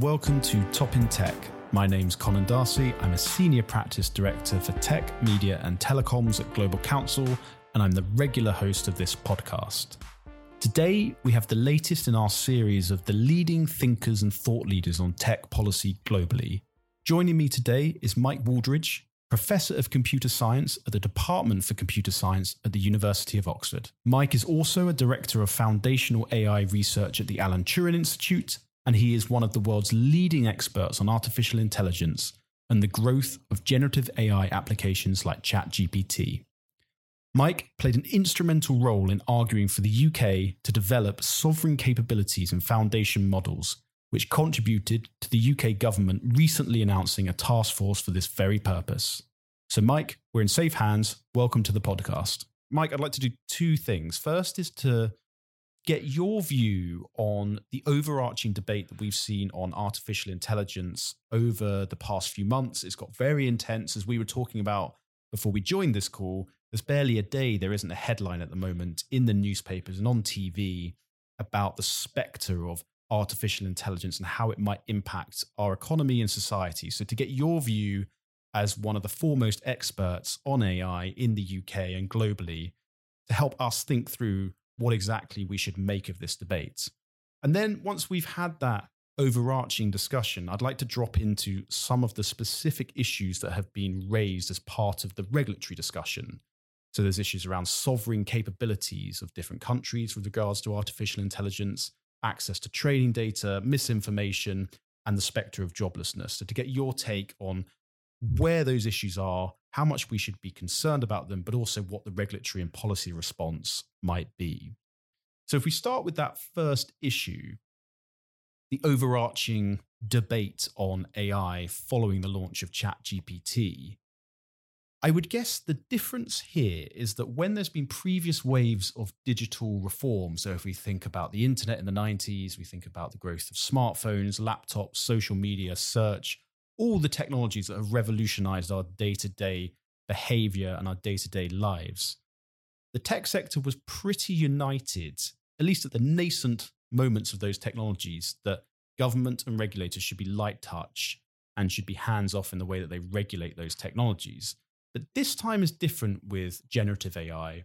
Welcome to Top in Tech. My name's Conan D'Arcy. I'm a Senior Practice Director for Tech, Media and Telecoms at Global Counsel, and I'm the regular host of this podcast. Today, we have the latest in our series of the leading thinkers and thought leaders on tech policy globally. Joining me today is Mike Wooldridge, Professor of Computer Science at the Department for Computer Science at the University of Oxford. Mike is also a Director of Foundational AI Research at the Alan Turing Institute, and he is one of the world's leading experts on artificial intelligence and the growth of generative AI applications like ChatGPT. Mike played an instrumental role in arguing for the UK to develop sovereign capabilities and foundation models, which contributed to the UK government recently announcing a task force for this very purpose. So, Mike, we're in safe hands. Welcome to the podcast. Mike, I'd like to do two things. First is to get your view on the overarching debate that we've seen on artificial intelligence over the past few months. It's got very intense, as we were talking about before we joined this call. There's barely a day there isn't a headline at the moment in the newspapers and on TV about the spectre of artificial intelligence and how it might impact our economy and society. So, to get your view as one of the foremost experts on AI in the UK and globally, to help us think through what exactly we should make of this debate. And then, once we've had that overarching discussion, I'd like to drop into some of the specific issues that have been raised as part of the regulatory discussion. So there's issues around sovereign capabilities of different countries with regards to artificial intelligence, access to training data, misinformation, and the spectre of joblessness. So to get your take on where those issues are, how much we should be concerned about them, but also what the regulatory and policy response might be. So if we start with that first issue, the overarching debate on AI following the launch of ChatGPT, I would guess the difference here is that when there's been previous waves of digital reform, so if we think about the internet in the 90s, we think about the growth of smartphones, laptops, social media, search, all the technologies that have revolutionized our day to day behavior and our day to day lives, the tech sector was pretty united, at least at the nascent moments of those technologies, that government and regulators should be light touch and should be hands off in the way that they regulate those technologies. But this time is different with generative AI.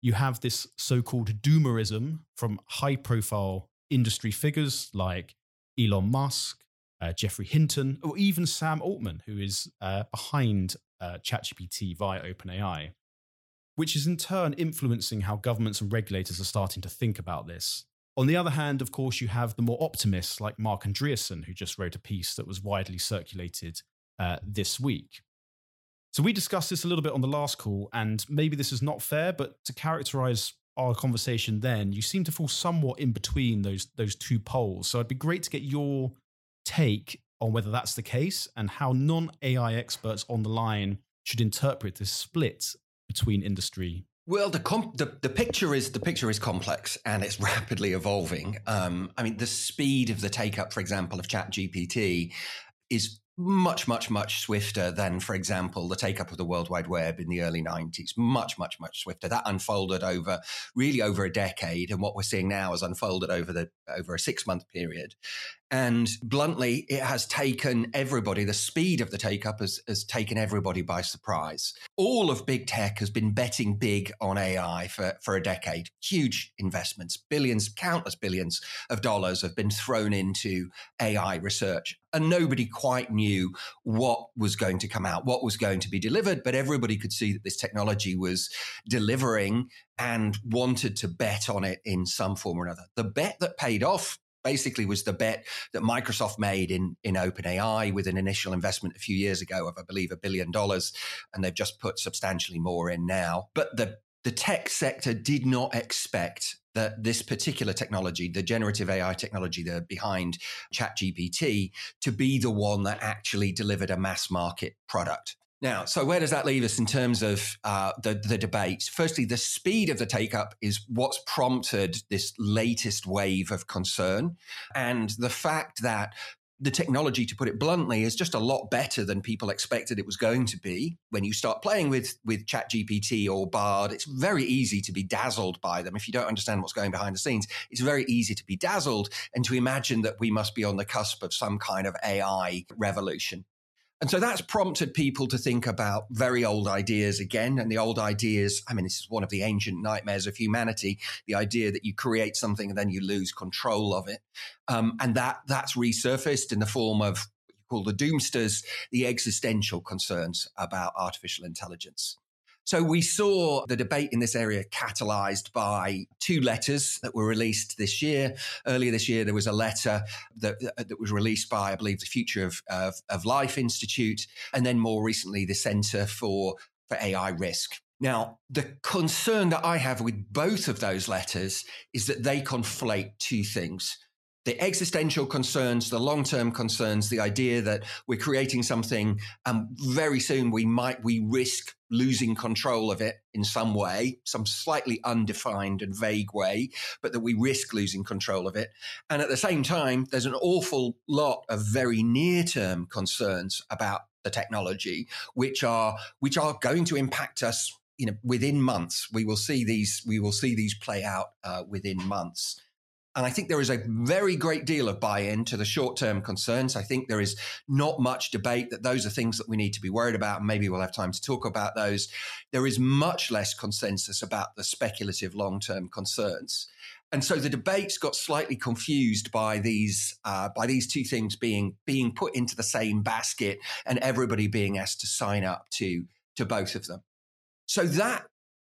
You have this so called doomerism from high profile industry figures like Elon Musk, uh, Geoffrey Hinton, or even Sam Altman, who is uh, behind uh, ChatGPT via OpenAI, which is in turn influencing how governments and regulators are starting to think about this. On the other hand, of course, you have the more optimists like Marc Andreessen, who just wrote a piece that was widely circulated uh, this week. So we discussed this a little bit on the last call, and maybe this is not fair, but to characterize our conversation then, you seem to fall somewhat in between those those two poles. So it'd be great to get your take on whether that's the case and how non-AI experts on the line should interpret this split between industry well, the, comp- the, the picture is the picture is complex and it's rapidly evolving. Um, I mean, the speed of the take up, for example, of ChatGPT is much, much, much swifter than, for example, the take up of the World Wide Web in the early 90s. Much, much, much swifter. That unfolded over really over a decade. And what we're seeing now is unfolded over the over a six month period. And bluntly, it has taken everybody, the speed of the take up has, has taken everybody by surprise. All of big tech has been betting big on AI for, for a decade. Huge investments, billions, countless billions of dollars have been thrown into AI research. And nobody quite knew what was going to come out, what was going to be delivered, but everybody could see that this technology was delivering and wanted to bet on it in some form or another. The bet that paid off basically was the bet that Microsoft made in in OpenAI with an initial investment a few years ago of I believe a billion dollars, and they've just put substantially more in now. But the the tech sector did not expect that this particular technology, the generative AI technology that behind ChatGPT, to be the one that actually delivered a mass market product. Now, so where does that leave us in terms of uh, the, the debate? Firstly, the speed of the take up is what's prompted this latest wave of concern. And the fact that the technology, to put it bluntly, is just a lot better than people expected it was going to be. When you start playing with with ChatGPT or Bard, it's very easy to be dazzled by them. If you don't understand what's going behind the scenes, it's very easy to be dazzled and to imagine that we must be on the cusp of some kind of AI revolution. And so that's prompted people to think about very old ideas again. And the old ideas, I mean, this is one of the ancient nightmares of humanity the idea that you create something and then you lose control of it. Um, and that that's resurfaced in the form of what you call the doomsters, the existential concerns about artificial intelligence. So we saw the debate in this area catalyzed by two letters that were released this year. Earlier this year, there was a letter that, that was released by, I believe, the Future of, of, of Life Institute, and then more recently, the Center for, for AI Risk. Now, the concern that I have with both of those letters is that they conflate two things the existential concerns, the long term concerns, the idea that we're creating something and very soon we might, we risk losing control of it in some way, some slightly undefined and vague way, but that we risk losing control of it. And at the same time, there's an awful lot of very near term concerns about the technology, which are, which are going to impact us you know within months we will see these we will see these play out uh, within months and I think there is a very great deal of buy in to the short term concerns. I think there is not much debate that those are things that we need to be worried about. And maybe we'll have time to talk about those. There is much less consensus about the speculative long term concerns. And so the debates got slightly confused by these uh, by these two things being being put into the same basket and everybody being asked to sign up to to both of them. So that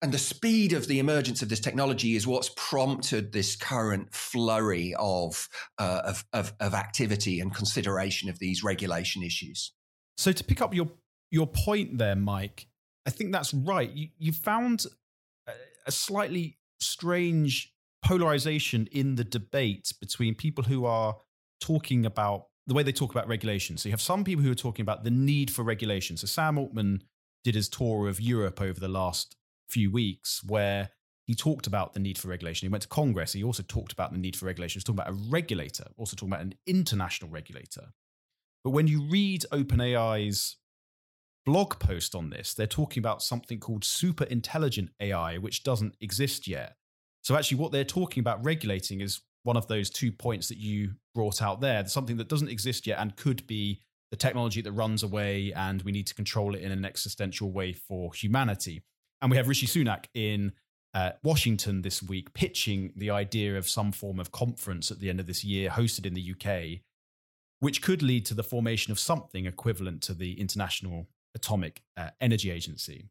and the speed of the emergence of this technology is what's prompted this current flurry of, uh, of, of, of, activity and consideration of these regulation issues. So, to pick up your, your point there, Mike, I think that's right. You, you found a slightly strange polarization in the debate between people who are talking about the way they talk about regulation. So, you have some people who are talking about the need for regulation. So, Sam Altman did his tour of Europe over the last few weeks where he talked about the need for regulation. He went to Congress. He also talked about the need for regulation. He was talking about a regulator, also talking about an international regulator. But when you read OpenAI's blog post on this, they're talking about something called super intelligent AI, which doesn't exist yet. So actually, what they're talking about regulating is one of those two points that you brought out there, something that doesn't exist yet and could be the technology that runs away, and we need to control it in an existential way for humanity. And we have Rishi Sunak in uh, Washington this week pitching the idea of some form of conference at the end of this year hosted in the UK, which could lead to the formation of something equivalent to the International Atomic uh, Energy Agency.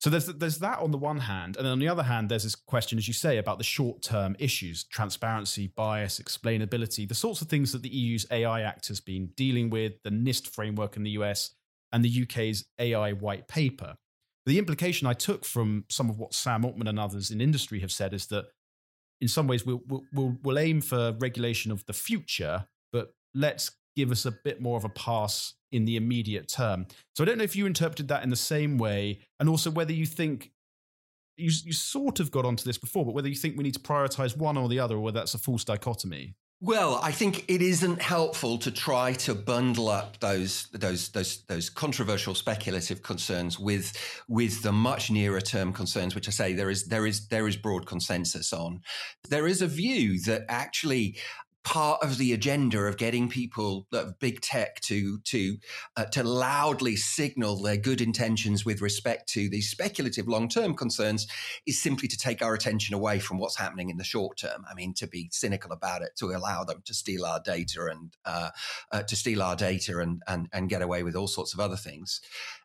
So there's there's that on the one hand, and on the other hand, there's this question, as you say, about the short term issues: transparency, bias, explainability, the sorts of things that the EU's AI Act has been dealing with, the NIST framework in the US, and the UK's AI White Paper the implication I took from some of what Sam Altman and others in industry have said is that in some ways we'll, we'll, we'll aim for regulation of the future, but let's give us a bit more of a pass in the immediate term. So I don't know if you interpreted that in the same way, and also whether you think you, you sort of got onto this before, but whether you think we need to prioritize one or the other, or whether that's a false dichotomy. Well, I think it isn't helpful to try to bundle up those those those those controversial speculative concerns with with the much nearer term concerns, which I say there is there is there is broad consensus on. There is a view that actually part of the agenda of getting people of big tech to to uh, to loudly signal their good intentions with respect to these speculative long-term concerns is simply to take our attention away from what's happening in the short term. I mean, to be cynical about it, to allow them to steal our data and uh, uh, to steal our data and, and and get away with all sorts of other things.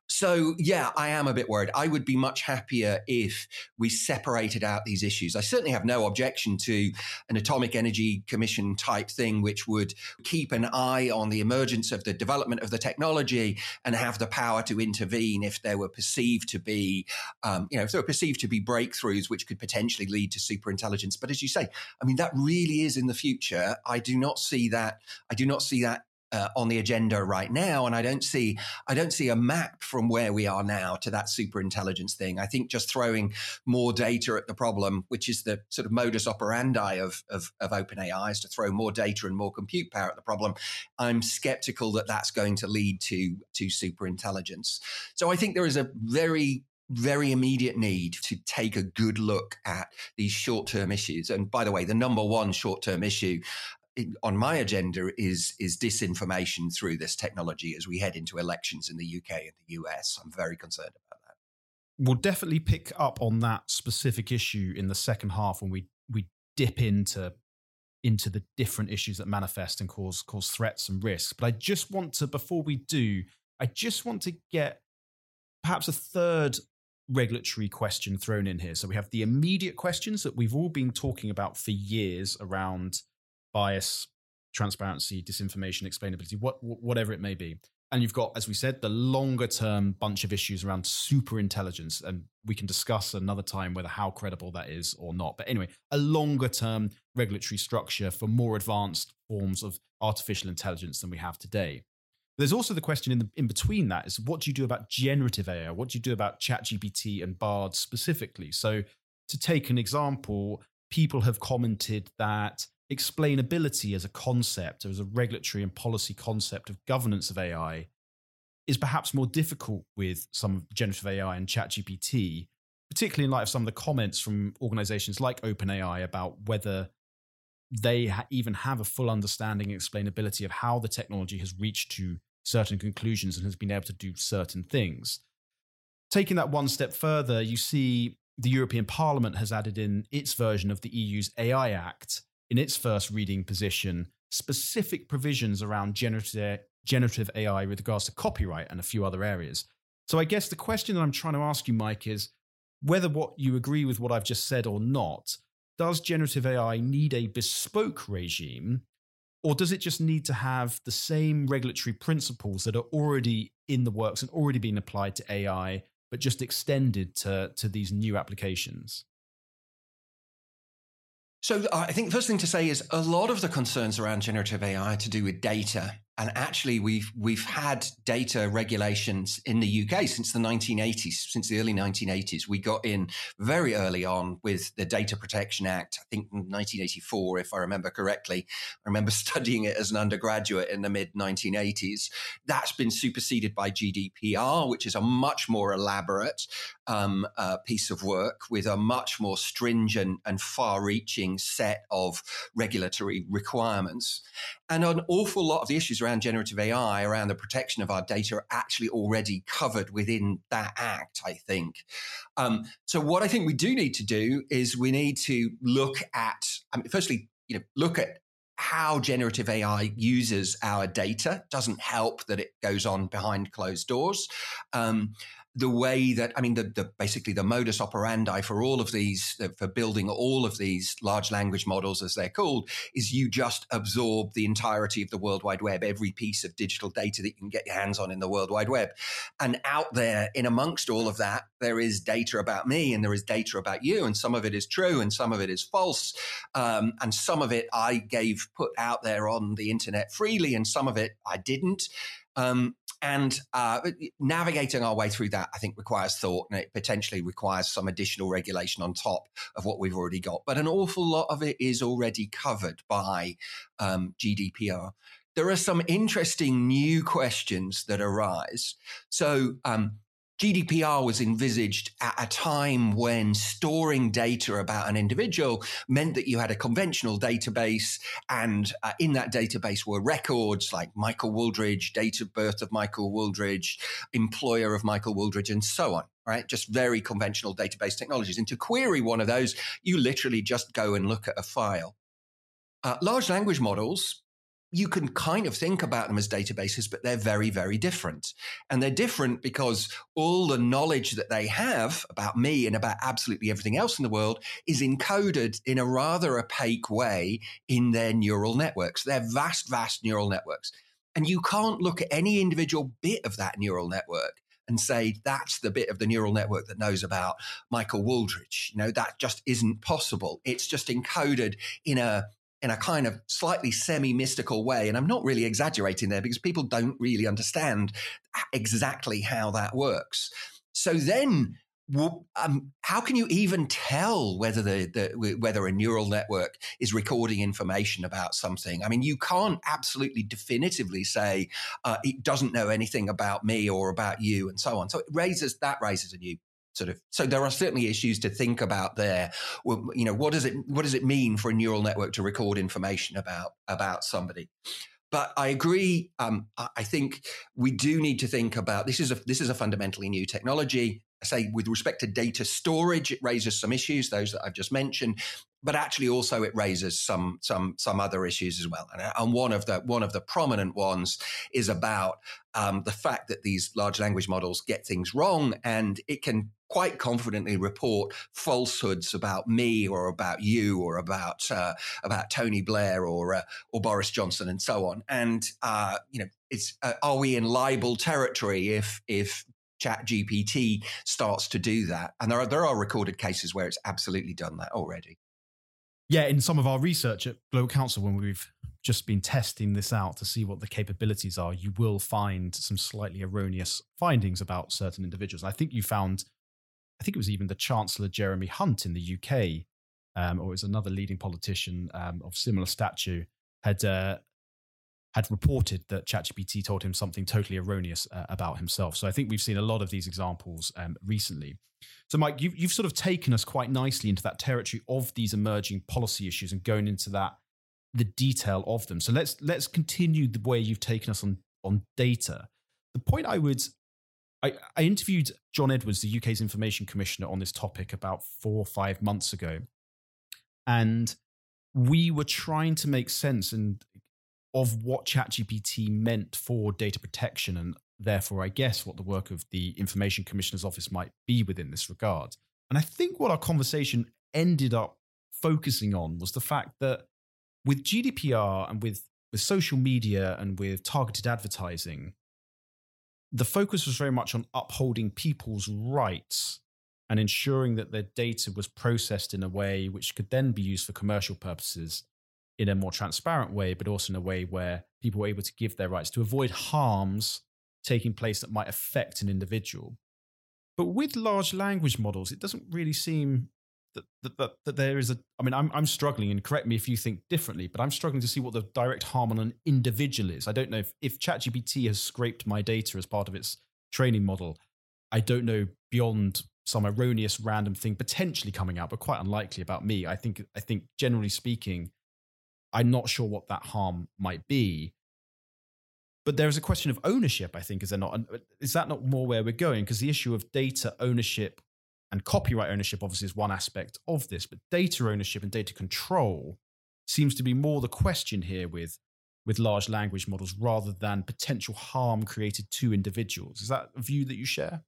So, yeah, I am a bit worried. I would be much happier if we separated out these issues. I certainly have no objection to an Atomic Energy Commission type thing, which would keep an eye on the emergence of the development of the technology and have the power to intervene if there were perceived to be, um, you know, if there were perceived to be breakthroughs which could potentially lead to superintelligence. But as you say, I mean, that really is in the future. I do not see that. I do not see that uh, on the agenda right now, and I don't see I don't see a map from where we are now to that super intelligence thing. I think just throwing more data at the problem, which is the sort of modus operandi of of, of OpenAI, is to throw more data and more compute power at the problem. I'm skeptical that that's going to lead to to super intelligence. So I think there is a very very immediate need to take a good look at these short term issues. And by the way, the number one short term issue on my agenda is is disinformation through this technology as we head into elections in the UK and the US. I'm very concerned about that. We'll definitely pick up on that specific issue in the second half when we we dip into into the different issues that manifest and cause cause threats and risks. But I just want to before we do, I just want to get perhaps a third regulatory question thrown in here. So we have the immediate questions that we've all been talking about for years around bias, transparency, disinformation, explainability, what, whatever it may be. And you've got, as we said, the longer term bunch of issues around super intelligence. And we can discuss another time whether how credible that is or not. But anyway, a longer term regulatory structure for more advanced forms of artificial intelligence than we have today. There's also the question in, the, in between that is what do you do about generative AI? What do you do about ChatGPT and Bard specifically? So, to take an example, people have commented that explainability as a concept, as a regulatory and policy concept of governance of AI, is perhaps more difficult with some of generative AI and ChatGPT, particularly in light of some of the comments from organizations like OpenAI about whether they ha- even have a full understanding and explainability of how the technology has reached to certain conclusions and has been able to do certain things. Taking that one step further, you see the European Parliament has added in its version of the EU's AI Act in its first reading position specific provisions around generative, generative AI with regards to copyright and a few other areas. So I guess the question that I'm trying to ask you, Mike, is whether what you agree with what I've just said or not, does generative AI need a bespoke regime or does it just need to have the same regulatory principles that are already in the works and already being applied to AI, but just extended to, to these new applications? So uh, I think the first thing to say is a lot of the concerns around generative AI to do with data and actually we've we've had data regulations in the UK since the 1980s since the early 1980s we got in very early on with the Data Protection Act I think 1984 if I remember correctly. I remember studying it as an undergraduate in the mid 1980s that's been superseded by GDPR which is a much more elaborate um, uh, piece of work with a much more stringent and far-reaching set of regulatory requirements and an awful lot of the issues around generative AI, around the protection of our data, are actually already covered within that act, I think. Um, so, what I think we do need to do is we need to look at, I mean, firstly, you know, look at how generative AI uses our data. Doesn't help that it goes on behind closed doors. Um, the way that I mean, the, the, basically the modus operandi for all of these, for building all of these large language models, as they're called, is you just absorb the entirety of the World Wide Web, every piece of digital data that you can get your hands on in the World Wide Web, and out there, in amongst all of that, there is data about me and there is data about you, and some of it is true and some of it is false, um, and some of it I gave put out there on the internet freely, and some of it I didn't. Um, and uh, navigating our way through that, I think, requires thought and it potentially requires some additional regulation on top of what we've already got. But an awful lot of it is already covered by um, GDPR. There are some interesting new questions that arise. So, um, GDPR was envisaged at a time when storing data about an individual meant that you had a conventional database, and uh, in that database were records like Michael Wooldridge, date of birth of Michael Wooldridge, employer of Michael Wooldridge, and so on. Right, just very conventional database technologies. And to query one of those, you literally just go and look at a file. Uh, large language models you can kind of think about them as databases, but they're very, very different. And they're different because all the knowledge that they have about me and about absolutely everything else in the world is encoded in a rather opaque way in their neural networks. They're vast, vast neural networks. And you can't look at any individual bit of that neural network and say that's the bit of the neural network that knows about Michael Wooldridge. You know, that just isn't possible. It's just encoded in a in a kind of slightly semi mystical way. And I'm not really exaggerating there because people don't really understand exactly how that works. So then um, how can you even tell whether the, the, whether a neural network is recording information about something? I mean, you can't absolutely definitively say uh, it doesn't know anything about me or about you, and so on. So it raises that raises a new sort of. So there are certainly issues to think about there. Well, you know, what does it what does it mean for a neural network to record information about about somebody? But I agree. Um, I think we do need to think about this is a this is a fundamentally new technology. I say with respect to data storage, it raises some issues, those that I've just mentioned, but actually also it raises some some some other issues as well. And, and one of the one of the prominent ones is about um, the fact that these large language models get things wrong, and it can quite confidently report falsehoods about me or about you or about uh, about Tony Blair or uh, or Boris Johnson and so on. And uh, you know, it's uh, are we in libel territory if if ChatGPT starts to do that. And there are there are recorded cases where it's absolutely done that already. Yeah, in some of our research at Global Counsel, when we've just been testing this out to see what the capabilities are, you will find some slightly erroneous findings about certain individuals. I think you found, I think it was even the Chancellor Jeremy Hunt in the UK, um, or it was another leading politician um, of similar stature, had uh, had reported that ChatGPT told him something totally erroneous uh, about himself. So I think we've seen a lot of these examples um, recently. So, Mike, you've, you've sort of taken us quite nicely into that territory of these emerging policy issues and going into that the detail of them. So let's let's continue the way you've taken us on on data. The point I would I, I interviewed John Edwards, the UK's information commissioner, on this topic about four or five months ago. And we were trying to make sense and of what ChatGPT meant for data protection and therefore, I guess, what the work of the Information Commissioner's Office might be within this regard. And I think what our conversation ended up focusing on was the fact that with GDPR and with, with social media and with targeted advertising, the focus was very much on upholding people's rights and ensuring that their data was processed in a way which could then be used for commercial purposes in a more transparent way, but also in a way where people were able to give their rights to avoid harms taking place that might affect an individual. But with large language models, it doesn't really seem that, that, that, that there is a. I mean, I'm, I'm struggling, and correct me if you think differently, but I'm struggling to see what the direct harm on an individual is. I don't know if, if ChatGPT has scraped my data as part of its training model. I don't know beyond some erroneous random thing potentially coming out, but quite unlikely about me. I think I think generally speaking, I'm not sure what that harm might be. But there is a question of ownership, I think, is there not? Uh, is that not more where we're going? Because the issue of data ownership and copyright ownership obviously is one aspect of this, but data ownership and data control seems to be more the question here with with large language models rather than potential harm created to individuals. Is that a view that you share?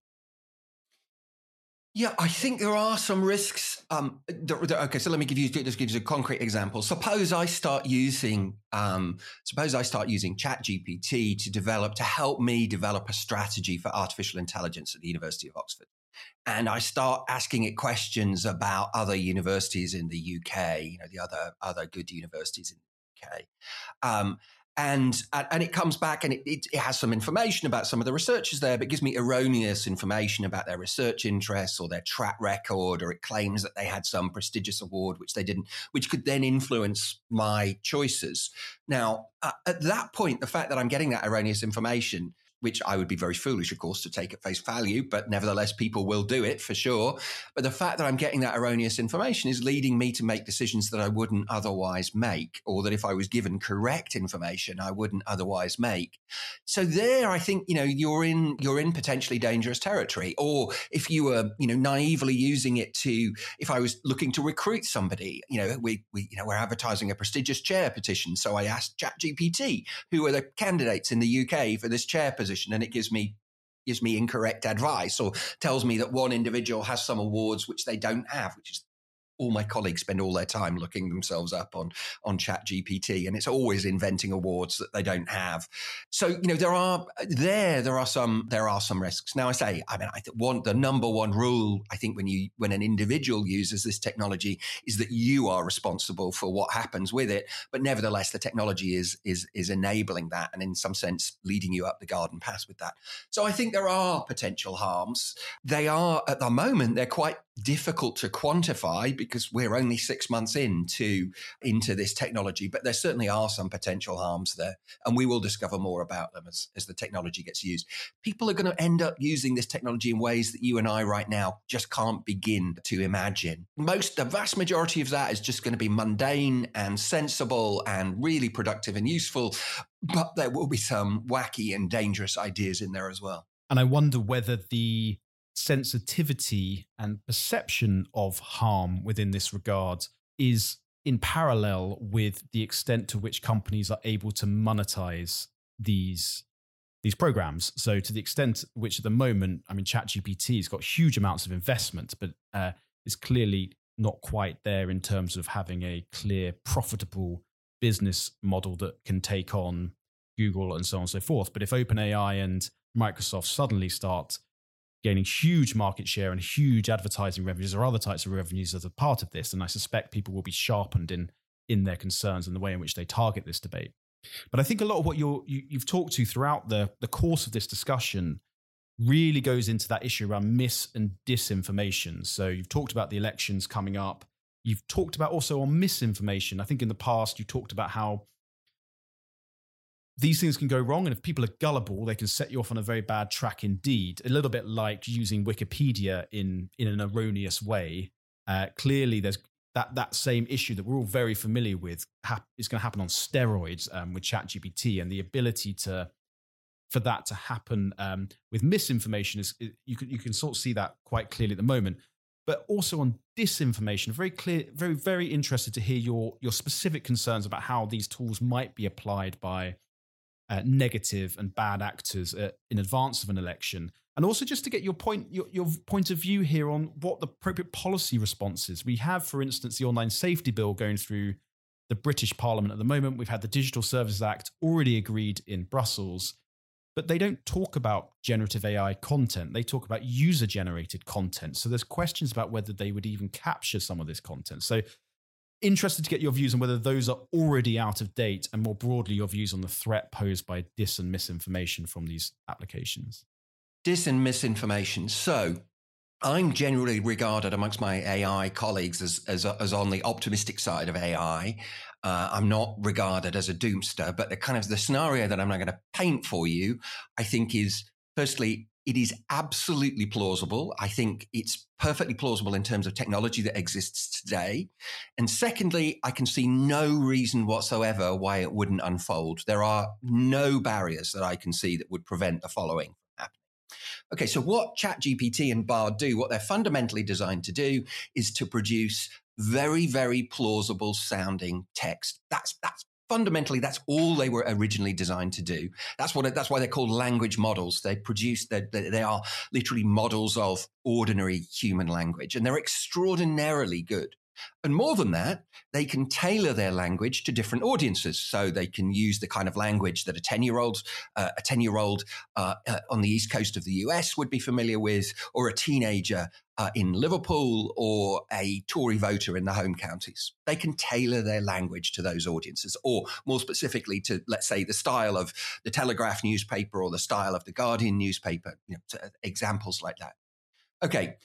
Yeah, I think there are some risks. Um, okay, so let me give you just give you a concrete example. Suppose I start using, um, suppose I start using ChatGPT to develop to help me develop a strategy for artificial intelligence at the University of Oxford, and I start asking it questions about other universities in the UK, you know, the other other good universities in the UK. Um, and and it comes back and it, it, it, has some information about some of the researchers there, but gives me erroneous information about their research interests or their track record, or it claims that they had some prestigious award which they didn't, which could then influence my choices. Now, uh, at that point, the fact that I'm getting that erroneous information which I would be very foolish, of course, to take at face value, but nevertheless, people will do it for sure. But the fact that I'm getting that erroneous information is leading me to make decisions that I wouldn't otherwise make, or that if I was given correct information, I wouldn't otherwise make. So there, I think you know you're in you're in potentially dangerous territory. Or if you were you know naively using it to, if I was looking to recruit somebody, you know, we we you know we're advertising a prestigious chair petition, so I asked ChatGPT who are the candidates in the UK for this chair position position and it gives me gives me incorrect advice or tells me that one individual has some awards which they don't have, which is all my colleagues spend all their time looking themselves up on on ChatGPT, and it's always inventing awards that they don't have. So you know there are there there are some there are some risks. Now I say I mean I one the number one rule I think when you when an individual uses this technology is that you are responsible for what happens with it, but nevertheless the technology is is is enabling that and in some sense leading you up the garden path with that. So I think there are potential harms. They are at the moment they're quite difficult to quantify because we're only six months into into this technology but there certainly are some potential harms there and we will discover more about them as, as the technology gets used. People are going to end up using this technology in ways that you and i right now just can't begin to imagine. Most the vast majority of that is just going to be mundane and sensible and really productive and useful but there will be some wacky and dangerous ideas in there as well. And i wonder whether the sensitivity and perception of harm within this regard is in parallel with the extent to which companies are able to monetize these these programs. So to the extent which at the moment, I mean, ChatGPT has got huge amounts of investment, but uh, is clearly not quite there in terms of having a clear, profitable business model that can take on Google and so on and so forth. But if OpenAI and Microsoft suddenly start gaining huge market share and huge advertising revenues or other types of revenues as a part of this. And I suspect people will be sharpened in in their concerns and the way in which they target this debate. But I think a lot of what you're, you, you've talked to throughout the, the course of this discussion really goes into that issue around mis and disinformation. So you've talked about the elections coming up. You've talked about also on misinformation. I think in the past you talked about how these things can go wrong. And if people are gullible, they can set you off on a very bad track indeed. A little bit like using Wikipedia in, in an erroneous way. Uh, clearly, there's that, that same issue that we're all very familiar with hap- is going to happen on steroids um, with ChatGPT and the ability to for that to happen um, with misinformation is you can you can sort of see that quite clearly at the moment. But also on disinformation, very clear, very very interested to hear your your specific concerns about how these tools might be applied by uh, negative and bad actors uh, in advance of an election, and also just to get your point your, your point of view here on what the appropriate policy responses we have. For instance, the online safety bill going through the British Parliament at the moment. We've had the Digital Services Act already agreed in Brussels, but they don't talk about generative AI content. They talk about user generated content. So there's questions about whether they would even capture some of this content. So interested to get your views on whether those are already out of date and more broadly your views on the threat posed by dis and misinformation from these applications. Dis and misinformation. So i'm generally regarded amongst my ai colleagues as, as, as on the optimistic side of ai uh, i'm not regarded as a doomster but the kind of the scenario that i'm not going to paint for you i think is firstly it is absolutely plausible. I think it's perfectly plausible in terms of technology that exists today. And secondly, I can see no reason whatsoever why it wouldn't unfold. There are no barriers that I can see that would prevent the following happening. Okay, so what ChatGPT and Bard do, what they're fundamentally designed to do, is to produce very, very plausible sounding text. That's that's fundamentally that's all they were originally designed to do. That's what that's why they're called language models. They produce they, they are literally models of ordinary human language and they're extraordinarily good. And more than that, they can tailor their language to different audiences. So they can use the kind of language that a 10 year old, uh, a 10 year old uh, uh, on the East Coast of the US would be familiar with, or a teenager uh, in Liverpool, or a Tory voter in the home counties. They can tailor their language to those audiences, or more specifically to, let's say, the style of the Telegraph newspaper or the style of the Guardian newspaper, you know, examples like that. Okay,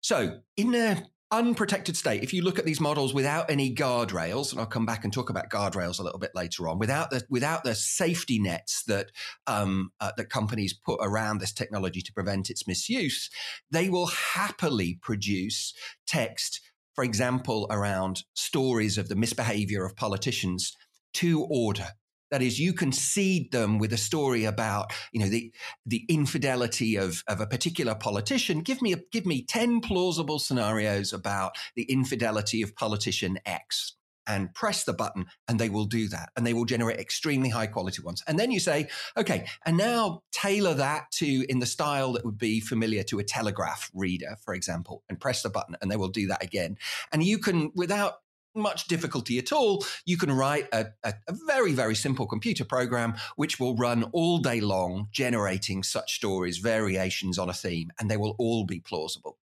so in a unprotected state, if you look at these models without any guardrails, and I'll come back and talk about guardrails a little bit later on, without the without the safety nets that um, uh, that companies put around this technology to prevent its misuse, they will happily produce text, for example, around stories of the misbehavior of politicians to order that is, you can seed them with a story about, you know, the the infidelity of, of a particular politician. Give me a, give me ten plausible scenarios about the infidelity of politician X. and press the button and they will do that and they will generate extremely high quality ones. And then you say, okay, and now tailor that to in the style that would be familiar to a telegraph reader, for example, and press the button and they will do that again. And you can, without much difficulty at all, you can write a, a, a, very, very simple computer program which will run all day long, generating such stories, variations on a theme, and they will all be plausible.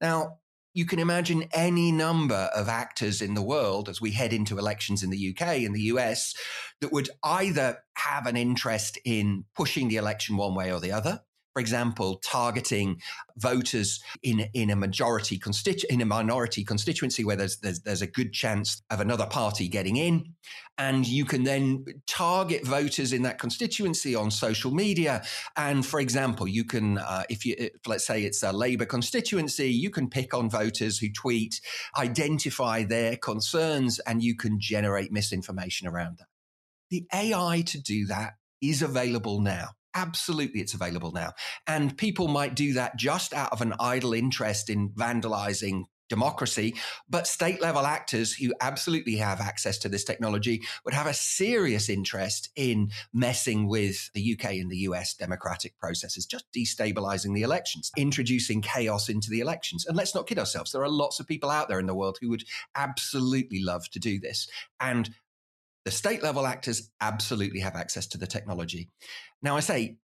Now, you can imagine any number of actors in the world as we head into elections in the UK and the US that would either have an interest in pushing the election one way or the other, for example, targeting voters in, in a majority constitu- in a minority constituency where there's, there's, there's a good chance of another party getting in. And you can then target voters in that constituency on social media. And for example, you can, uh, if you, let's say it's a Labour constituency, you can pick on voters who tweet, identify their concerns, and you can generate misinformation around that. The AI to do that is available now. Absolutely, it's available now. And people might do that just out of an idle interest in vandalizing democracy. But state level actors who absolutely have access to this technology would have a serious interest in messing with the UK and the US democratic processes, just destabilizing the elections, introducing chaos into the elections. And let's not kid ourselves, there are lots of people out there in the world who would absolutely love to do this. And the state level actors absolutely have access to the technology. Now, I say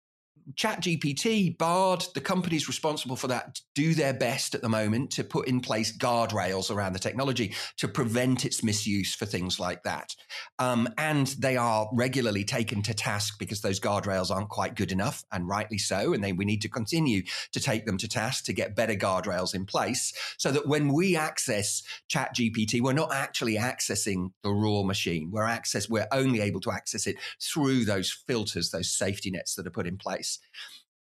ChatGPT, Bard, the companies responsible for that do their best at the moment to put in place guardrails around the technology to prevent its misuse for things like that. Um, and they are regularly taken to task because those guardrails aren't quite good enough, and rightly so. And then we need to continue to take them to task to get better guardrails in place so that when we access ChatGPT, we're not actually accessing the raw machine. We're access, we're only able to access it through those filters, those safety nets that are put in place.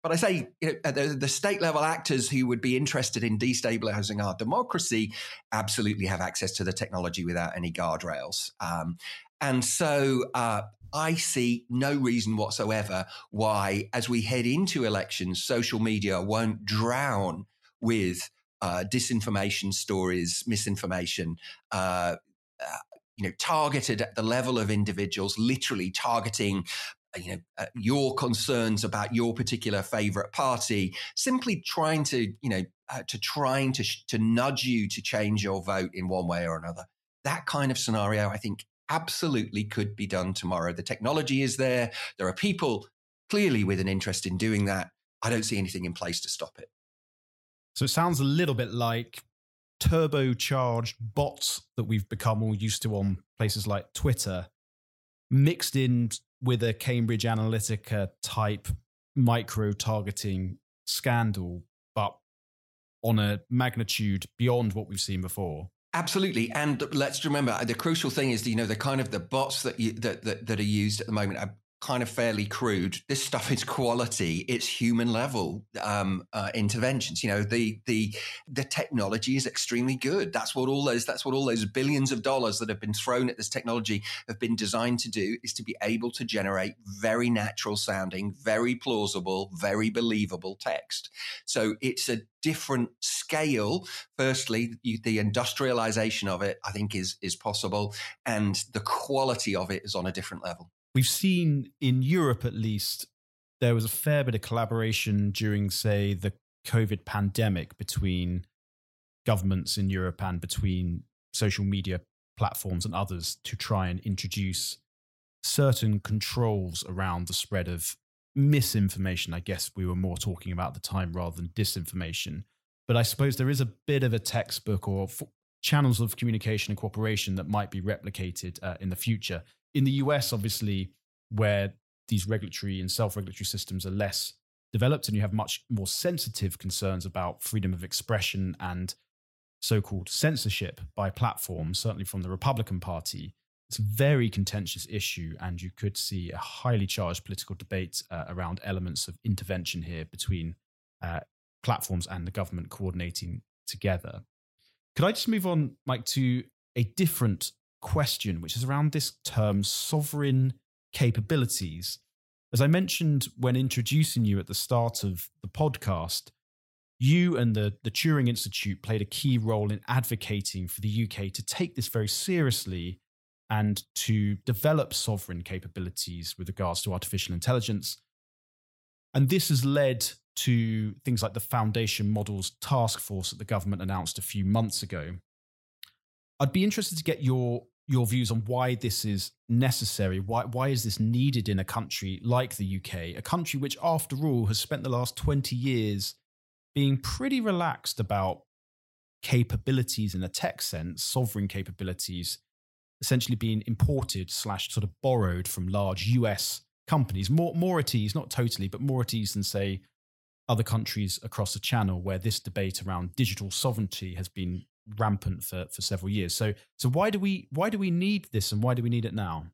But I say you know, the, the, state level actors who would be interested in destabilizing our democracy absolutely have access to the technology without any guardrails. Um, and so uh, I see no reason whatsoever why, as we head into elections, social media won't drown with uh, disinformation stories, misinformation. Uh, uh you know, targeted at the level of individuals, literally targeting you know uh, your concerns about your particular favorite party simply trying to you know uh, to trying to to nudge you to change your vote in one way or another. That kind of scenario i think absolutely could be done tomorrow. The technology is there. There are people clearly with an interest in doing that. I don't see anything in place to stop it. So it sounds a little bit like turbocharged bots that we've become all used to on places like twitter mixed in with a Cambridge Analytica type micro targeting scandal, but on a magnitude beyond what we've seen before. Absolutely, and let's remember the crucial thing is you know the kind of the bots that you, that, that that are used at the moment are kind of fairly crude. This stuff is quality. It's human level um, uh, interventions. You know, the the the technology is extremely good. That's what all those that's what all those billions of dollars that have been thrown at this technology have been designed to do is to be able to generate very natural sounding, very plausible, very believable text. So it's a different scale. Firstly, the industrialization of it, I think, is is possible, and the quality of it is on a different level we've seen in Europe at least there was a fair bit of collaboration during, say, the COVID pandemic between governments in Europe and between social media platforms and others to try and introduce certain controls around the spread of misinformation. I guess we were more talking about the time rather than disinformation. But I suppose there is a bit of a textbook or f- channels of communication and cooperation that might be replicated uh, in the future in the US, obviously, where these regulatory and self regulatory systems are less developed and you have much more sensitive concerns about freedom of expression and so called censorship by platforms, certainly from the Republican Party. It's a very contentious issue, and you could see a highly charged political debate uh, around elements of intervention here between uh, platforms and the government coordinating together. Could I just move on, Mike, to a different question, which is around this term sovereign capabilities. As I mentioned when introducing you at the start of the podcast, you and the, the Turing Institute played a key role in advocating for the UK to take this very seriously and to develop sovereign capabilities with regards to artificial intelligence. And this has led to things like the Foundation Models Task Force that the government announced a few months ago. I'd be interested to get your your views on why this is necessary. Why why is this needed in a country like the UK, a country which, after all, has spent the last twenty years being pretty relaxed about capabilities in a tech sense, sovereign capabilities, essentially being imported slash sort of borrowed from large US companies, more more at ease, not totally, but more at ease than say other countries across the channel where this debate around digital sovereignty has been rampant for, for several years. So so why do we why do we need this and why do we need it now?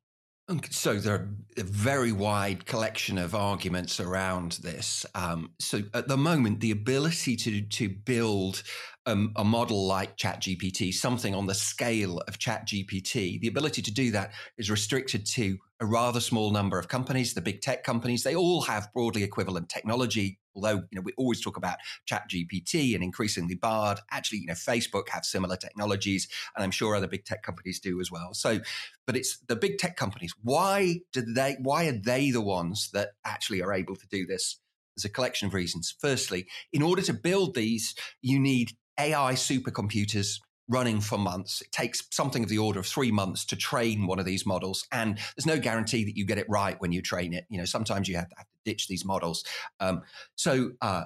So there are a very wide collection of arguments around this. Um, so at the moment, the ability to to build um, a model like ChatGPT, something on the scale of ChatGPT, the ability to do that is restricted to a rather small number of companies, the big tech companies. They all have broadly equivalent technology. Although you know we always talk about ChatGPT and increasingly Bard, actually you know Facebook have similar technologies, and I'm sure other big tech companies do as well. So, but it's the big tech companies. Why do they? Why are they the ones that actually are able to do this? There's a collection of reasons. Firstly, in order to build these, you need AI supercomputers running for months. It takes something of the order of three months to train one of these models. And there's no guarantee that you get it right when you train it. You know, sometimes you have to, have to ditch these models. Um, so, uh,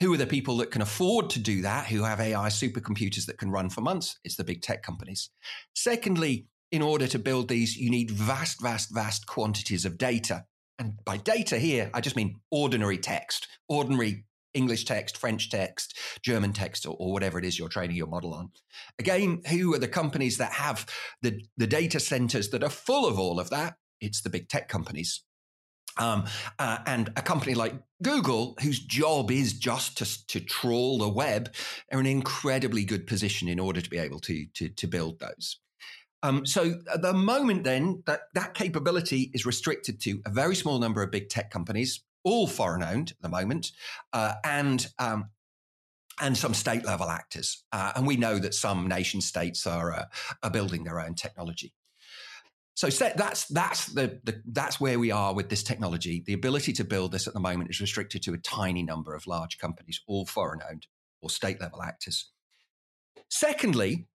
who are the people that can afford to do that, who have AI supercomputers that can run for months? It's the big tech companies. Secondly, in order to build these, you need vast, vast, vast quantities of data. And by data here, I just mean ordinary text, ordinary English text, French text, German text, or, or, whatever it is you're training your model on. Again, who are the companies that have the, the data centers that are full of all of that? It's the big tech companies. Um, uh, and a company like Google, whose job is just to, to trawl the web, are in an incredibly good position in order to be able to, to, to build those. Um, so at the moment, then, that, that capability is restricted to a very small number of big tech companies, all foreign owned at the moment, uh, and um, and some state level actors. Uh, and we know that some nation states are uh, are building their own technology. So that's that's the, the, that's where we are with this technology. The ability to build this at the moment is restricted to a tiny number of large companies, all foreign owned or state level actors. Secondly,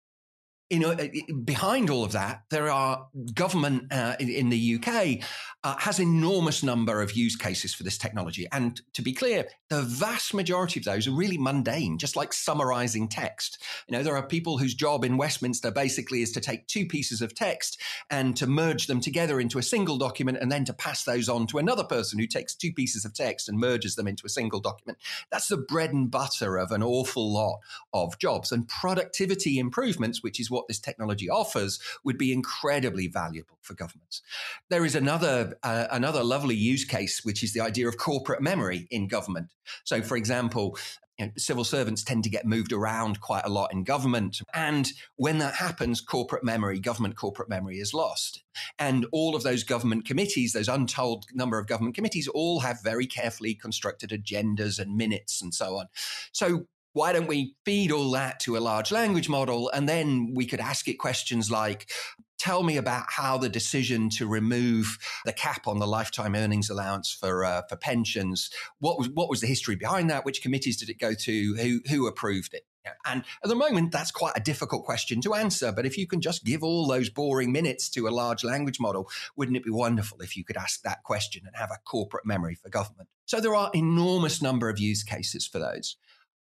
you know, behind all of that, there are government uh, in, in, the UK uh, has enormous number of use cases for this technology. And to be clear, the vast majority of those are really mundane, just like summarizing text. You know, there are people whose job in Westminster basically is to take two pieces of text and to merge them together into a single document and then to pass those on to another person who takes two pieces of text and merges them into a single document. That's the bread and butter of an awful lot of jobs and productivity improvements, which is what what this technology offers would be incredibly valuable for governments. There is another uh, another lovely use case, which is the idea of corporate memory in government. So, for example, you know, civil servants tend to get moved around quite a lot in government. And when that happens, corporate memory, government corporate memory is lost. And all of those government committees, those untold number of government committees, all have very carefully constructed agendas and minutes and so on. So why don't we feed all that to a large language model and then we could ask it questions like tell me about how the decision to remove the cap on the lifetime earnings allowance for uh, for pensions what was what was the history behind that which committees did it go to who who approved it and at the moment, that's quite a difficult question to answer. But if you can just give all those boring minutes to a large language model, wouldn't it be wonderful if you could ask that question and have a corporate memory for government? So there are enormous number of use cases for those.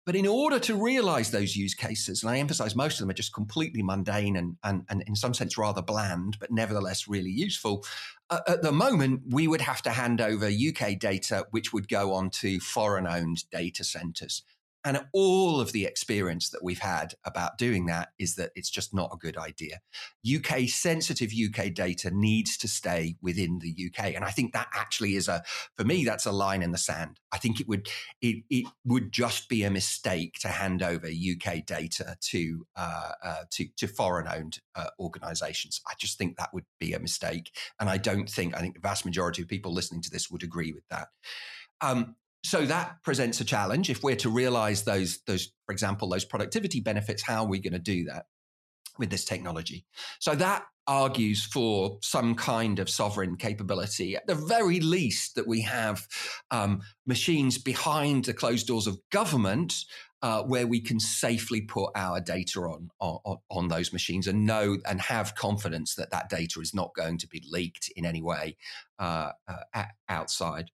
But in order to realize those use cases, and I emphasize most of them are just completely mundane and, and, and in some sense rather bland, but nevertheless really useful, uh, at the moment, we would have to hand over UK data, which would go on to foreign owned data centers. And all of the experience that we've had about doing that is that it's just not a good idea. UK sensitive UK data needs to stay within the UK. And I think that actually is a, for me, that's a line in the sand. I think it would, it, it would just be a mistake to hand over UK data to, uh, uh, to, to foreign owned uh, organizations. I just think that would be a mistake. And I don't think, I think the vast majority of people listening to this would agree with that. Um, so that presents a challenge if we're to realize those those for example those productivity benefits how are we going to do that with this technology. So that argues for some kind of sovereign capability. At the very least, that we have um, machines behind the closed doors of government uh, where we can safely put our data on, on, on those machines and know and have confidence that that data is not going to be leaked in any way uh, uh, outside.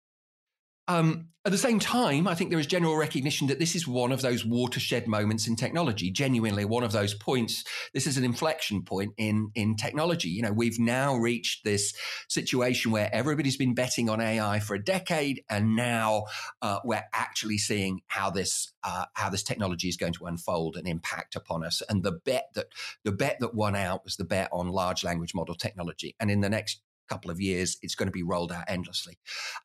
Um, at the same time, I think there is general recognition that this is one of those watershed moments in technology, genuinely one of those points. This is an inflection point in, in technology. You know, we've now reached this situation where everybody's been betting on AI for a decade, and now uh, we're actually seeing how this uh, how this technology is going to unfold and impact upon us. And the bet that the bet that won out was the bet on large language model technology. And in the next couple of years, it's going to be rolled out endlessly.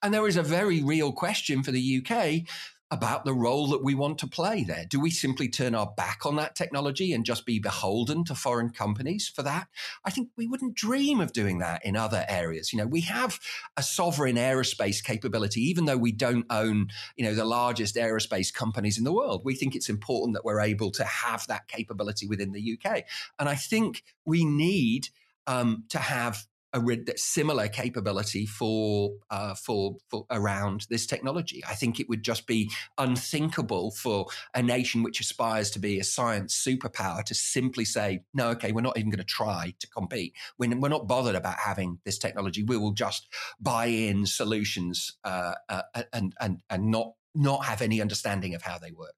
And there is a very real question for the UK about the role that we want to play there. Do we simply turn our back on that technology and just be beholden to foreign companies for that? I think we wouldn't dream of doing that in other areas. You know, we have a sovereign aerospace capability, even though we don't own, you know, the largest aerospace companies in the world. We think it's important that we're able to have that capability within the UK. And I think we need um, to have a similar capability for uh, for for around this technology. I think it would just be unthinkable for a nation which aspires to be a science superpower to simply say, "No, okay, we're not even going to try to compete. We're, we're not bothered about having this technology. We will just buy in solutions uh, uh, and and and not not have any understanding of how they work."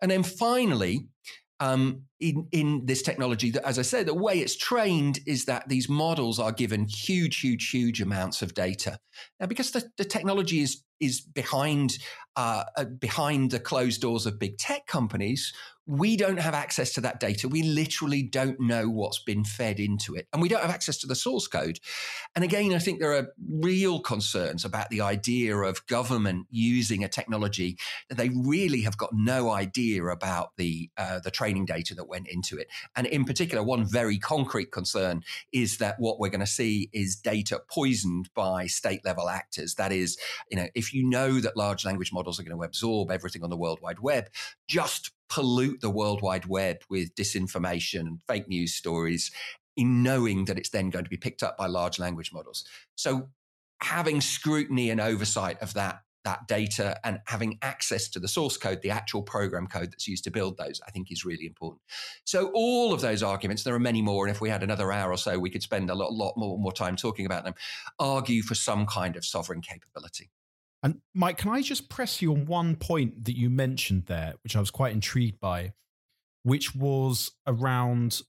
And then finally, um, in in this technology that, as I say, the way it's trained is that these models are given huge, huge, huge amounts of data. Now, because the, the technology is is behind uh, uh, behind the closed doors of big tech companies, we don't have access to that data. We literally don't know what's been fed into it, and we don't have access to the source code. And again, I think there are real concerns about the idea of government using a technology that they really have got no idea about the uh, the training data that went into it. And in particular, one very concrete concern is that what we're going to see is data poisoned by state level actors. That is, you know, if you know that large language models are going to absorb everything on the World Wide Web, just pollute the World Wide Web with disinformation and fake news stories in knowing that it's then going to be picked up by large language models. So having scrutiny and oversight of that that data and having access to the source code, the actual program code that's used to build those, I think is really important. So all of those arguments, there are many more, and if we had another hour or so, we could spend a lot, lot more, more time talking about them, argue for some kind of sovereign capability. And Mike, can I just press you on one point that you mentioned there, which I was quite intrigued by, which was around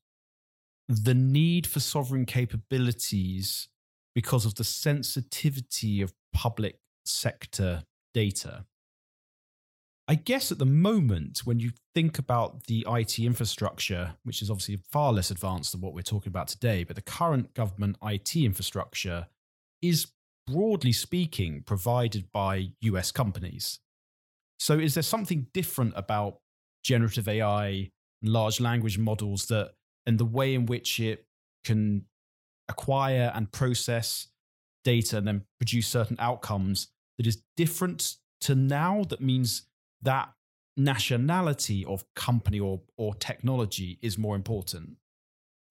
the need for sovereign capabilities because of the sensitivity of public sector data. I guess at the moment, when you think about the IT infrastructure, which is obviously far less advanced than what we're talking about today, but the current government IT infrastructure is broadly speaking provided by US companies. So, is there something different about generative AI and large language models that, and the way in which it can acquire and process data and then produce certain outcomes that is different to now that means that nationality of company or, or technology is more important?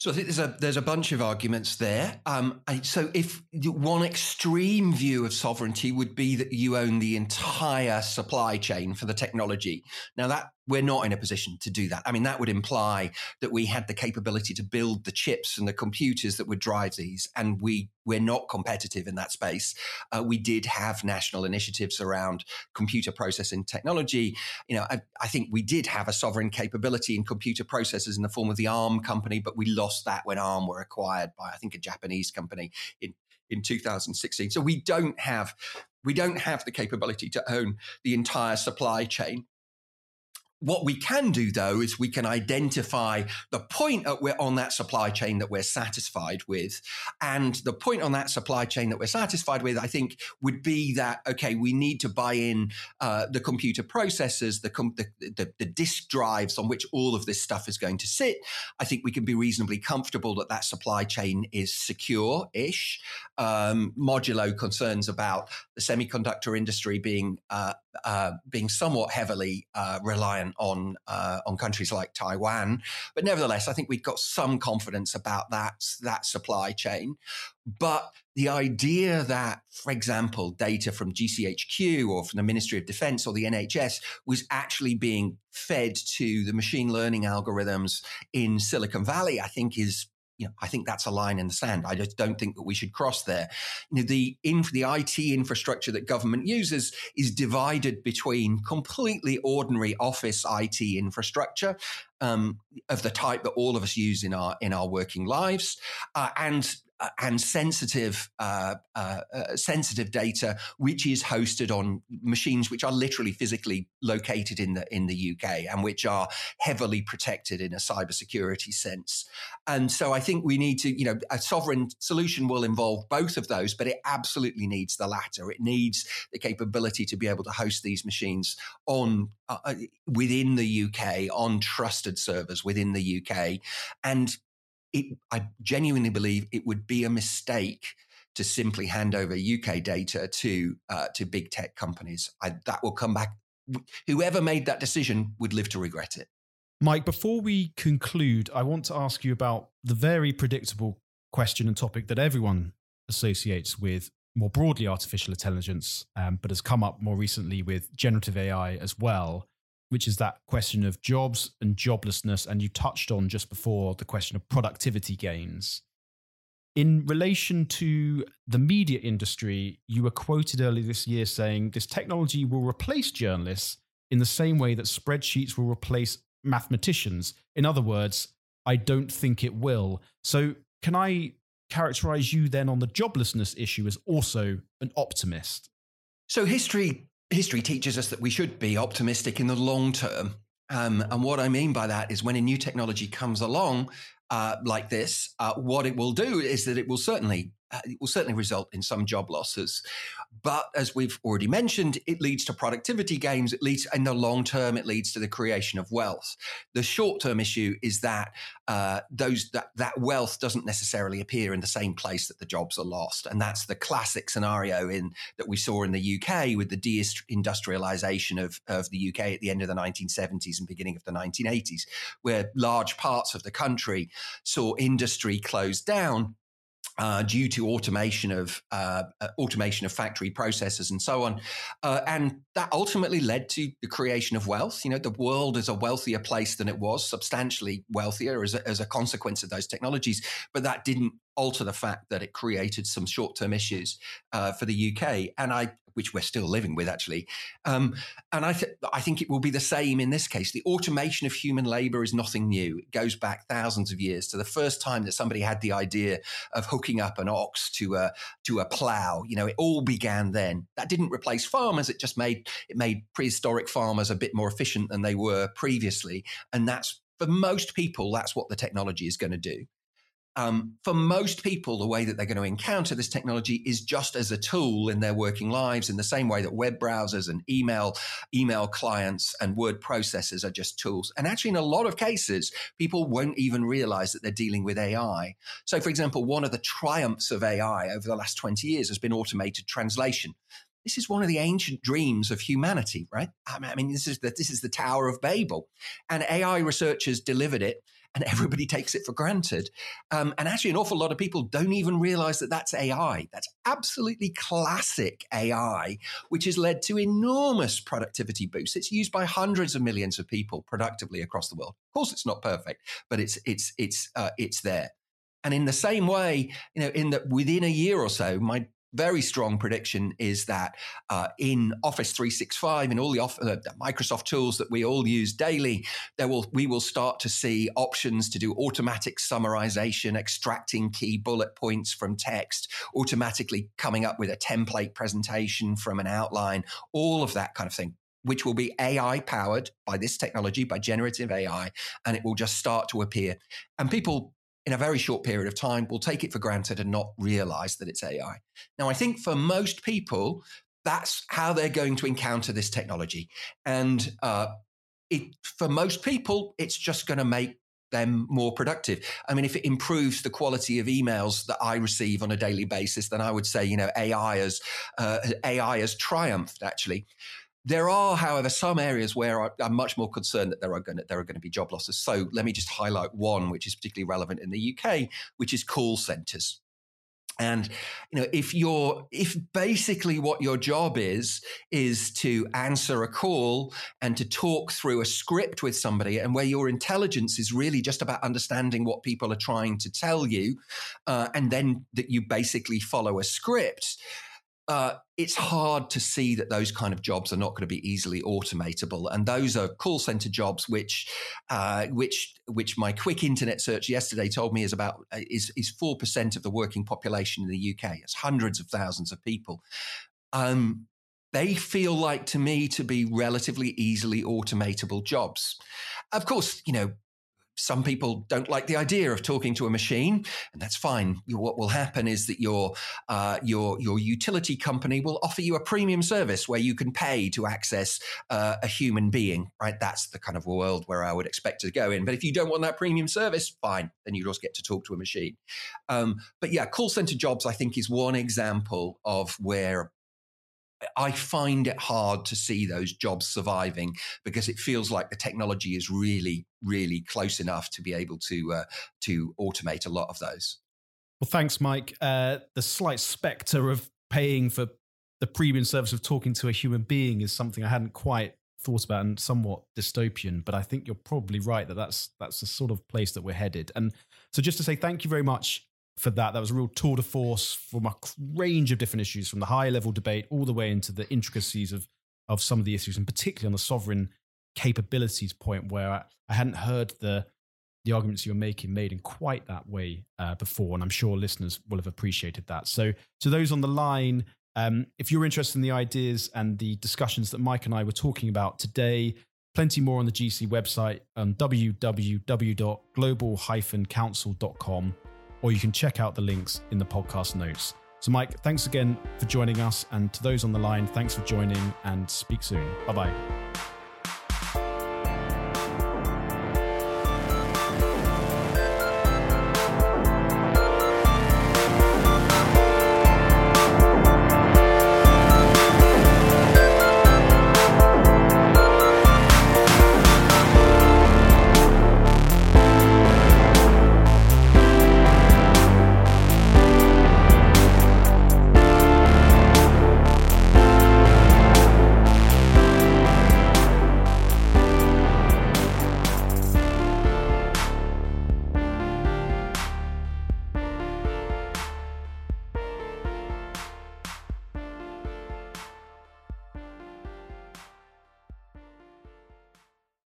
So I think there's a there's a bunch of arguments there. Um, so if one extreme view of sovereignty would be that you own the entire supply chain for the technology. Now that we're not in a position to do that. I mean, that would imply that we had the capability to build the chips and the computers that would drive these, and we we're not competitive in that space. Uh, we did have national initiatives around computer processing technology. You know, I, I, think we did have a sovereign capability in computer processors in the form of the ARM company, but we lost that when ARM were acquired by I think a Japanese company in in 2016. So we don't have we don't have the capability to own the entire supply chain what we can do though is we can identify the point at where on that supply chain that we're satisfied with. And the point on that supply chain that we're satisfied with, I think, would be that, okay, we need to buy in uh, the computer processors, the, com- the, the, the disk drives on which all of this stuff is going to sit. I think we can be reasonably comfortable that that supply chain is secure ish. Um, modulo concerns about the semiconductor industry being uh, uh, being somewhat heavily uh, reliant on uh, on countries like Taiwan. But nevertheless, I think we've got some confidence about that that supply chain. But the idea that, for example, data from GCHQ or from the Ministry of Defense or the NHS was actually being fed to the machine learning algorithms in Silicon Valley, I think is you know, I think that's a line in the sand. I just don't think that we should cross there. You know, the inf- the IT infrastructure that government uses is divided between completely ordinary office IT infrastructure um, of the type that all of us use in our in our working lives, uh, and and sensitive uh, uh, uh, sensitive data, which is hosted on machines which are literally physically located in the in the UK and which are heavily protected in a cybersecurity sense. And so I think we need to, you know, a sovereign solution will involve both of those, but it absolutely needs the latter. It needs the capability to be able to host these machines on uh, uh within the UK on trusted servers within the UK, and it, I genuinely believe it would be a mistake to simply hand over UK data to uh, to big tech companies. I, that will come back. Whoever made that decision would live to regret it. Mike, before we conclude, I want to ask you about the very predictable question and topic that everyone associates with more broadly artificial intelligence, um, but has come up more recently with generative AI as well which is that question of jobs and joblessness. And you touched on just before the question of productivity gains. In relation to the media industry, you were quoted earlier this year saying this technology will replace journalists in the same way that spreadsheets will replace mathematicians. In other words, I don't think it will. So, can I characterize you then on the joblessness issue as also an optimist? So, history history teaches us that we should be optimistic in the long term. Um, and what I mean by that is when a new technology comes along uh, like this, uh, what it will do is that it will certainly it will certainly result in some job losses. But as we've already mentioned, it leads to productivity gains. It leads, in the long term, it leads to the creation of wealth. The short term issue is that uh, those that, that wealth doesn't necessarily appear in the same place that the jobs are lost, and that's the classic scenario in that we saw in the UK with the deindustrialization of of the UK at the end of the 1970s and beginning of the 1980s, where large parts of the country saw industry close down uh, due to automation of uh, uh, automation of factory processes and so on, uh, and that ultimately led to the creation of wealth. You know, the world is a wealthier place than it was, substantially wealthier as a, as a consequence of those technologies. But that didn't alter the fact that it created some short term issues uh, for the UK. And I which we're still living with actually. Um, and I, th- I think it will be the same in this case. The automation of human labor is nothing new. It goes back thousands of years to the first time that somebody had the idea of hooking up an ox to a to a plow. You know, it all began then. That didn't replace farmers. It just made it made prehistoric farmers a bit more efficient than they were previously. And that's for most people, that's what the technology is going to do um, for most people, the way that they're going to encounter this technology is just as a tool in their working lives, in the same way that web browsers and email email clients and word processors are just tools. And actually, in a lot of cases, people won't even realize that they're dealing with AI. So, for example, one of the triumphs of AI over the last 20 years has been automated translation this is one of the ancient dreams of humanity, right? I mean, this is the, this is the Tower of Babel, and AI researchers delivered it and everybody takes it for granted. Um, and actually, an awful lot of people don't even realize that that's AI. That's absolutely classic AI, which has led to enormous productivity boosts. It's used by hundreds of millions of people productively across the world. Of course, it's not perfect, but it's it's it's uh, it's there. And in the same way, you know, in that within a year or so, my very strong prediction is that uh, in Office 365 and all the, off- uh, the, Microsoft tools that we all use daily, there will we will start to see options to do automatic summarization, extracting key bullet points from text, automatically coming up with a template presentation from an outline, all of that kind of thing which will be AI powered by this technology, by generative AI, and it will just start to appear. And people in a very short period of time will take it for granted and not realize that it's AI. Now, I think for most people, that's how they're going to encounter this technology. And uh, it, for most people, it's just going to make them more productive. I mean, if it improves the quality of emails that I receive on a daily basis, then I would say, you know, AI has uh, AI has triumphed actually. There are, however, some areas where I'm much more concerned that there are going to, there are going to be job losses. So let me just highlight one, which is particularly relevant in the UK, which is call centres. And you know, if you're if basically what your job is is to answer a call and to talk through a script with somebody, and where your intelligence is really just about understanding what people are trying to tell you, uh, and then that you basically follow a script, uh, it's hard to see that those kind of jobs are not going to be easily automatable, and those are call center jobs, which, uh, which, which my quick internet search yesterday told me is about uh, is is four percent of the working population in the UK. It's hundreds of thousands of people. Um, they feel like to me to be relatively easily automatable jobs. Of course, you know, some people don't like the idea of talking to a machine, and that's fine. What will happen is that your uh, your your utility company will offer you a premium service where you can pay to access uh, a human being. Right, that's the kind of world where I would expect to go in. But if you don't want that premium service, fine, then you just get to talk to a machine. Um, but yeah, call center jobs, I think, is one example of where I find it hard to see those jobs surviving because it feels like the technology is really, really close enough to be able to uh, to automate a lot of those. Well, thanks, Mike. Uh, the slight spectre of paying for the premium service of talking to a human being is something I hadn't quite thought about and somewhat dystopian. But I think you're probably right that that's that's the sort of place that we're headed. And so, just to say thank you very much for that. That was a real tour de force from a range of different issues, from the high level debate all the way into the intricacies of of some of the issues, and particularly on the sovereign capabilities point, where I, I hadn't heard the the arguments you were making made in quite that way uh, before, and I'm sure listeners will have appreciated that. So, to those on the line, um, if you're interested in the ideas and the discussions that Mike and I were talking about today, plenty more on the GC website um, www.global-counsel.com or you can check out the links in the podcast notes. So, Mike, thanks again for joining us. And to those on the line, thanks for joining and speak soon. Bye bye.